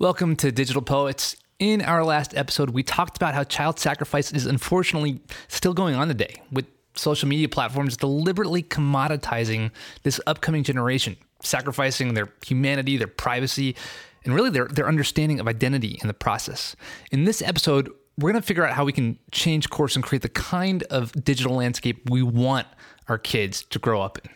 Welcome to Digital Poets. In our last episode, we talked about how child sacrifice is unfortunately still going on today, with social media platforms deliberately commoditizing this upcoming generation, sacrificing their humanity, their privacy, and really their, their understanding of identity in the process. In this episode, we're going to figure out how we can change course and create the kind of digital landscape we want our kids to grow up in.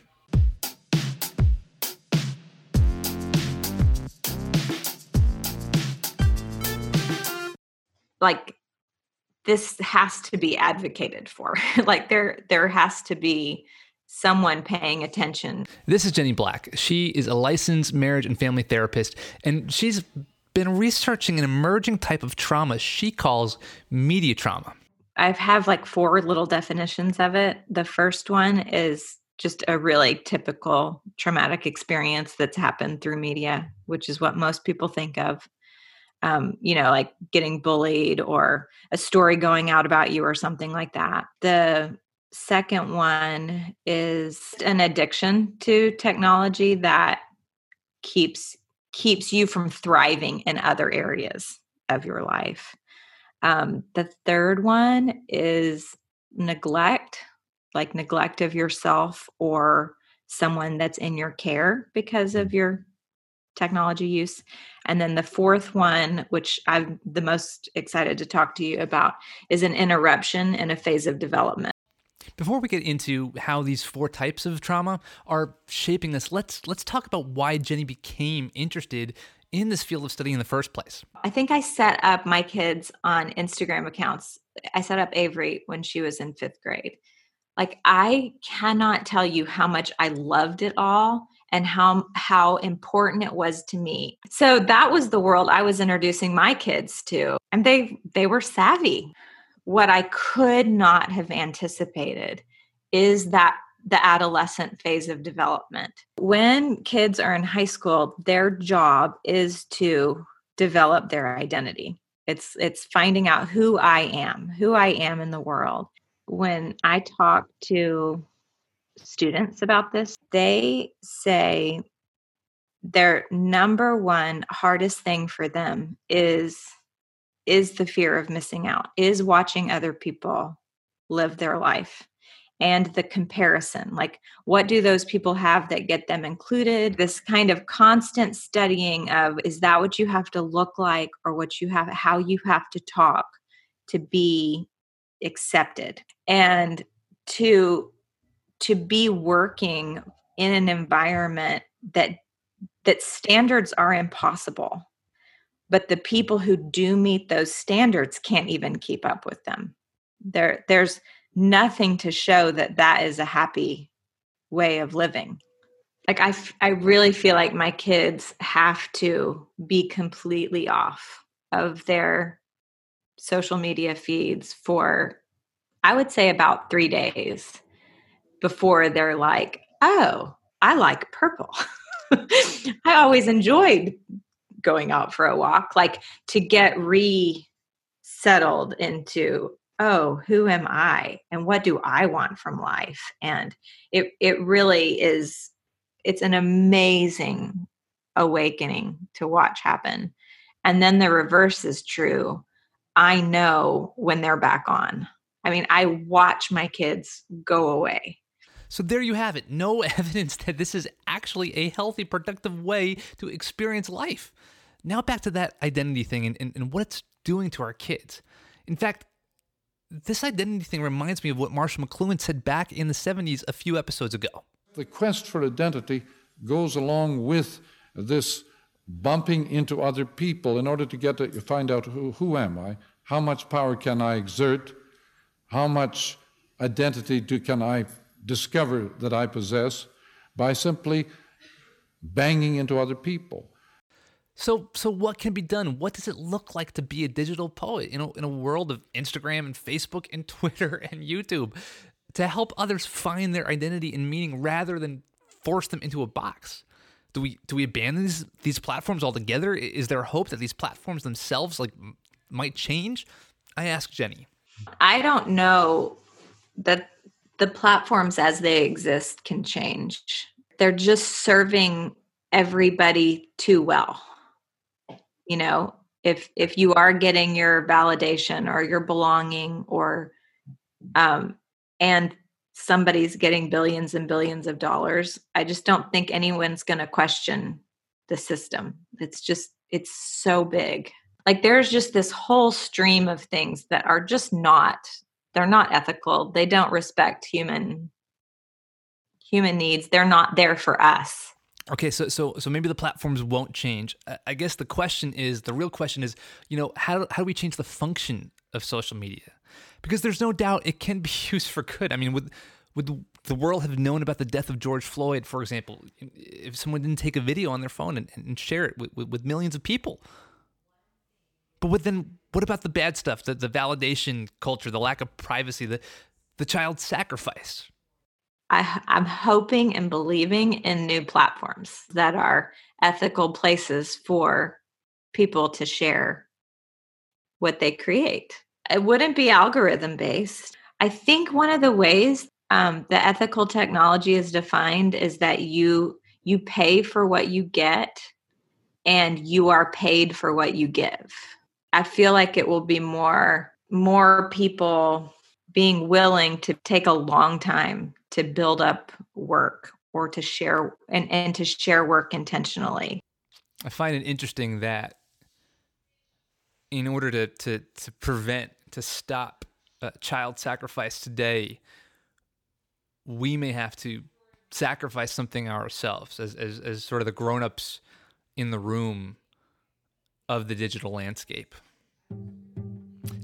Like this has to be advocated for. Like there there has to be someone paying attention. This is jenny black. She is a licensed marriage and family therapist and she's been researching an emerging type of trauma she calls media trauma. I have like four little definitions of it. The first one is just a really typical traumatic experience that's happened through media which is what most people think of um, you know, like getting bullied or a story going out about you or something like that. The second one is an addiction to technology that keeps keeps you from thriving in other areas of your life. Um, the third one is neglect, like neglect of yourself or someone that's in your care because of your technology use. And then the fourth one, which I'm the most excited to talk to you about, is an interruption in a phase of development. Before we get into how these four types of trauma are shaping this, let's let's talk about why Jenny became interested in this field of study in the first place. I think I set up my kids on Instagram accounts. I set up Avery when she was in 5th grade. Like I cannot tell you how much I loved it all and how how important it was to me. So that was the world I was introducing my kids to and they they were savvy. What I could not have anticipated is that the adolescent phase of development. When kids are in high school, their job is to develop their identity. It's it's finding out who I am, who I am in the world. When I talk to students about this, they say their number one hardest thing for them is is the fear of missing out is watching other people live their life and the comparison. Like what do those people have that get them included? This kind of constant studying of is that what you have to look like or what you have how you have to talk to be accepted? And to to be working in an environment that that standards are impossible but the people who do meet those standards can't even keep up with them. There there's nothing to show that that is a happy way of living. Like I, I really feel like my kids have to be completely off of their social media feeds for i would say about three days before they're like, oh, I like purple. I always enjoyed going out for a walk, like to get resettled into, oh, who am I and what do I want from life? And it it really is it's an amazing awakening to watch happen. And then the reverse is true. I know when they're back on. I mean, I watch my kids go away so there you have it. No evidence that this is actually a healthy, productive way to experience life. Now back to that identity thing and, and, and what it's doing to our kids. In fact, this identity thing reminds me of what Marshall McLuhan said back in the 70s a few episodes ago. The quest for identity goes along with this bumping into other people in order to get to find out who, who am I, how much power can I exert, how much identity do, can I discover that I possess by simply banging into other people. So, so what can be done? What does it look like to be a digital poet in a, in a world of Instagram and Facebook and Twitter and YouTube to help others find their identity and meaning rather than force them into a box? Do we do we abandon these these platforms altogether? Is there hope that these platforms themselves like might change? I ask Jenny. I don't know that the platforms as they exist can change. They're just serving everybody too well. you know if if you are getting your validation or your belonging or um and somebody's getting billions and billions of dollars i just don't think anyone's going to question the system it's just it's so big like there's just this whole stream of things that are just not they're not ethical they don't respect human human needs they're not there for us Okay, so so so maybe the platforms won't change. I guess the question is the real question is, you know, how how do we change the function of social media? Because there's no doubt it can be used for good. I mean, would would the world have known about the death of George Floyd, for example, if someone didn't take a video on their phone and, and share it with, with, with millions of people? But what then? What about the bad stuff? The the validation culture, the lack of privacy, the the child sacrifice. I, I'm hoping and believing in new platforms that are ethical places for people to share what they create. It wouldn't be algorithm based. I think one of the ways um, the ethical technology is defined is that you you pay for what you get and you are paid for what you give. I feel like it will be more more people being willing to take a long time to build up work or to share and, and to share work intentionally. I find it interesting that in order to to to prevent to stop uh, child sacrifice today, we may have to sacrifice something ourselves as as, as sort of the grown-ups in the room of the digital landscape.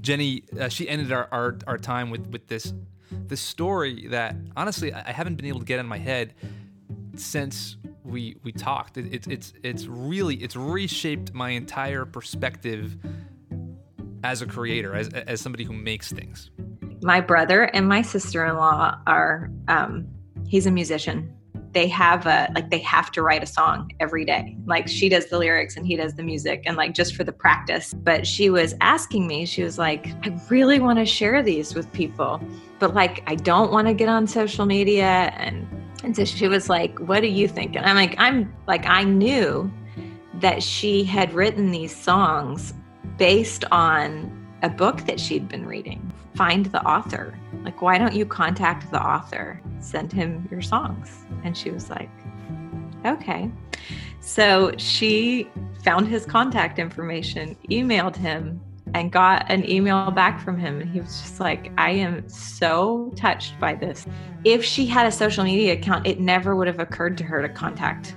Jenny, uh, she ended our, our, our time with, with this this story that honestly I haven't been able to get in my head since we we talked. It, it's it's it's really it's reshaped my entire perspective as a creator, as as somebody who makes things. My brother and my sister in law are. Um, he's a musician they have a like they have to write a song every day. Like she does the lyrics and he does the music and like just for the practice. But she was asking me she was like i really want to share these with people but like i don't want to get on social media. And and so she was like what do you think? And i'm like i'm like i knew that she had written these songs based on a book that she'd been reading. Find the author like, why don't you contact the author? Send him your songs. And she was like, okay. So she found his contact information, emailed him, and got an email back from him. And he was just like, I am so touched by this. If she had a social media account, it never would have occurred to her to contact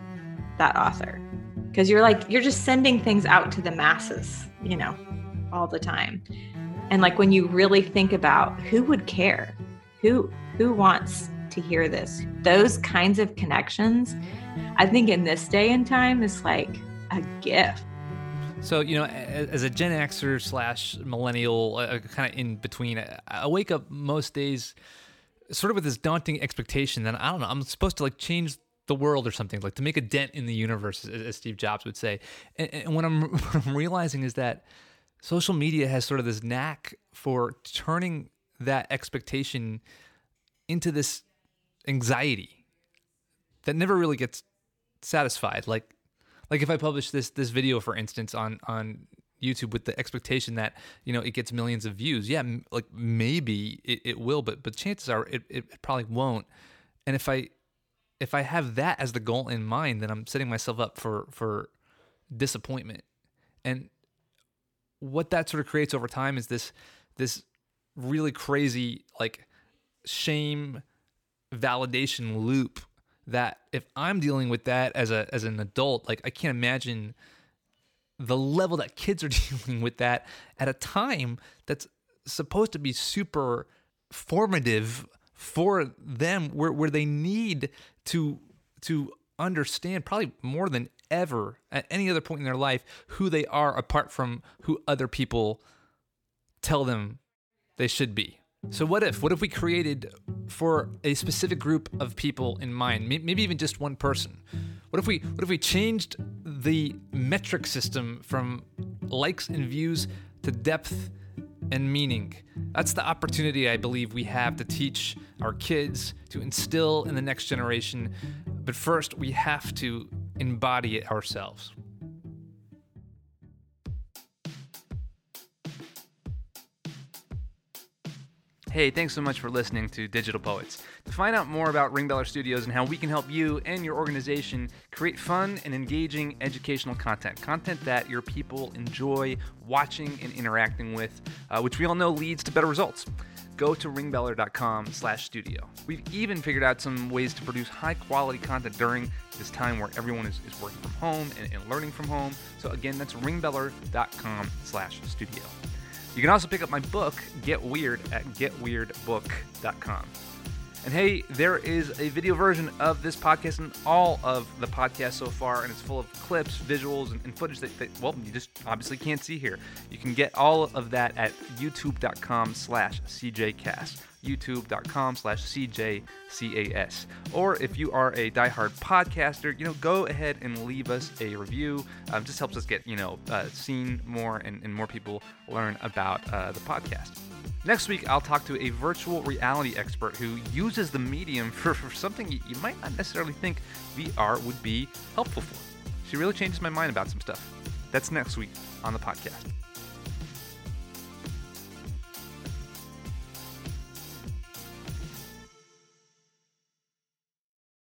that author. Because you're like, you're just sending things out to the masses, you know, all the time. And like when you really think about who would care, who who wants to hear this, those kinds of connections, I think in this day and time is like a gift. So you know, as a Gen Xer slash millennial, uh, kind of in between, I wake up most days sort of with this daunting expectation that I don't know, I'm supposed to like change the world or something, like to make a dent in the universe, as Steve Jobs would say. And, and what I'm what I'm realizing is that social media has sort of this knack for turning that expectation into this anxiety that never really gets satisfied. Like like if i publish this this video for instance on on youtube with the expectation that you know it gets millions of views yeah m- like maybe it, it will but but chances are it, it probably won't. And if i if i have that as the goal in mind then i'm setting myself up for for disappointment. And what that sort of creates over time is this this really crazy like shame validation loop that if I'm dealing with that as a as an adult, like I can't imagine the level that kids are dealing with that at a time that's supposed to be super formative for them where where they need to to understand probably more than ever at any other point in their life who they are apart from who other people tell them they should be. So what if what if we created for a specific group of people in mind, maybe even just one person? What if we what if we changed the metric system from likes and views to depth and meaning? That's the opportunity I believe we have to teach our kids to instill in the next generation. But first, we have to embody it ourselves. Hey, thanks so much for listening to Digital Poets. To find out more about Ringbeller Studios and how we can help you and your organization create fun and engaging educational content, content that your people enjoy watching and interacting with, uh, which we all know leads to better results go to ringbeller.com slash studio. We've even figured out some ways to produce high quality content during this time where everyone is, is working from home and, and learning from home. So again, that's ringbeller.com slash studio. You can also pick up my book, Get Weird, at getweirdbook.com. And hey, there is a video version of this podcast and all of the podcasts so far, and it's full of clips, visuals, and, and footage that, that, well, you just obviously can't see here. You can get all of that at youtube.com slash cjcast youtube.com slash cjcas or if you are a diehard podcaster you know go ahead and leave us a review. Um, just helps us get you know uh, seen more and, and more people learn about uh, the podcast Next week, I'll talk to a virtual reality expert who uses the medium for, for something you, you might not necessarily think VR would be helpful for. She really changes my mind about some stuff. That's next week on the podcast.